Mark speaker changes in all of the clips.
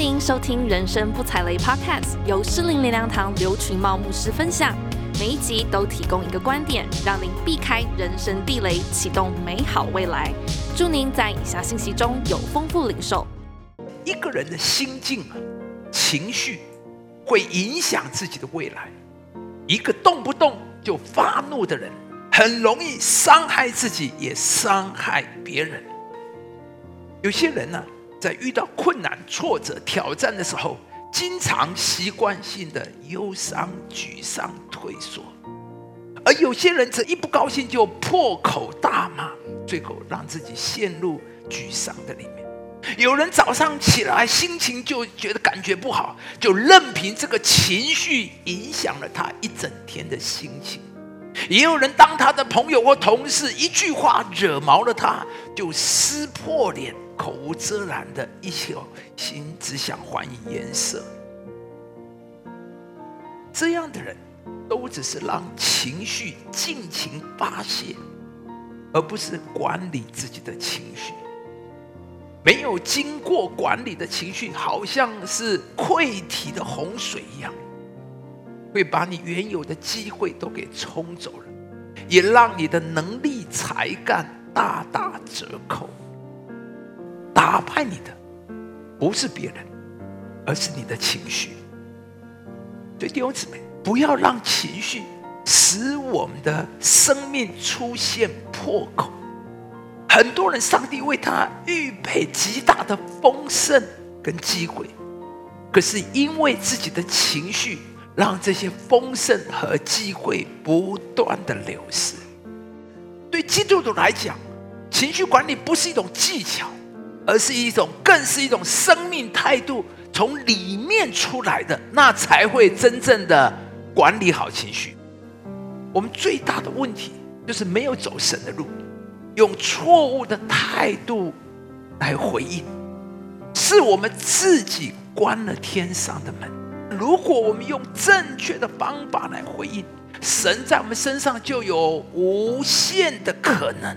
Speaker 1: 您收听《人生不踩雷》Podcast，由适龄灵粮堂刘群茂牧师分享。每一集都提供一个观点，让您避开人生地雷，启动美好未来。祝您在以下信息中有丰富领受。
Speaker 2: 一个人的心境啊，情绪会影响自己的未来。一个动不动就发怒的人，很容易伤害自己，也伤害别人。有些人呢，在遇到困难、挫折、挑战的时候，经常习惯性的忧伤、沮丧、退缩；而有些人则一不高兴就破口大骂，最后让自己陷入沮丧的里面。有人早上起来心情就觉得感觉不好，就任凭这个情绪影响了他一整天的心情；也有人当他的朋友或同事一句话惹毛了他，就撕破脸。口无遮拦的一心只想还以颜色，这样的人都只是让情绪尽情发泄，而不是管理自己的情绪。没有经过管理的情绪，好像是溃堤的洪水一样，会把你原有的机会都给冲走了，也让你的能力才干大打折扣。打败你的不是别人，而是你的情绪。所以弟兄姊妹，不要让情绪使我们的生命出现破口。很多人，上帝为他预备极大的丰盛跟机会，可是因为自己的情绪，让这些丰盛和机会不断的流失。对基督徒来讲，情绪管理不是一种技巧。而是一种，更是一种生命态度，从里面出来的，那才会真正的管理好情绪。我们最大的问题就是没有走神的路，用错误的态度来回应，是我们自己关了天上的门。如果我们用正确的方法来回应，神在我们身上就有无限的可能。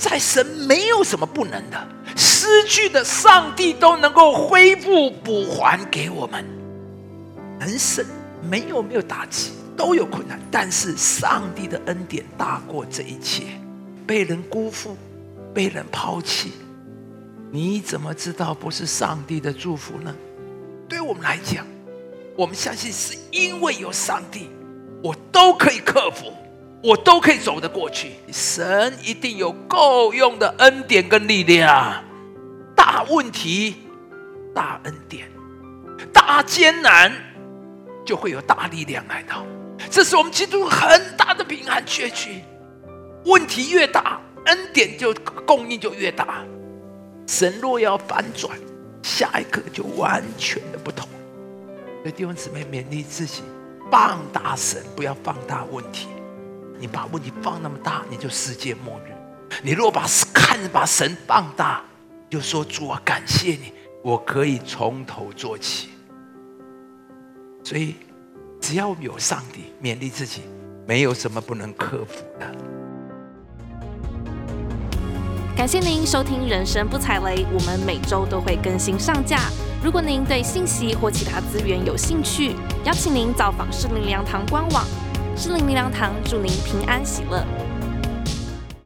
Speaker 2: 在神没有什么不能的，失去的上帝都能够恢复补还给我们。人生没有没有打击，都有困难，但是上帝的恩典大过这一切。被人辜负，被人抛弃，你怎么知道不是上帝的祝福呢？对我们来讲，我们相信是因为有上帝，我都可以克服。我都可以走得过去，神一定有够用的恩典跟力量。大问题，大恩典；大艰难，就会有大力量来到。这是我们基督很大的平安缺据。问题越大，恩典就供应就越大。神若要反转，下一刻就完全的不同。所以弟兄姊妹勉励自己，放大神，不要放大问题。你把问题放那么大，你就世界末日。你若把看把神放大，就说主啊，感谢你，我可以从头做起。所以，只要有上帝勉励自己，没有什么不能克服的。
Speaker 1: 感谢您收听《人生不踩雷》，我们每周都会更新上架。如果您对信息或其他资源有兴趣，邀请您造访士林良堂官网。是灵灵粮堂，祝您平安喜乐。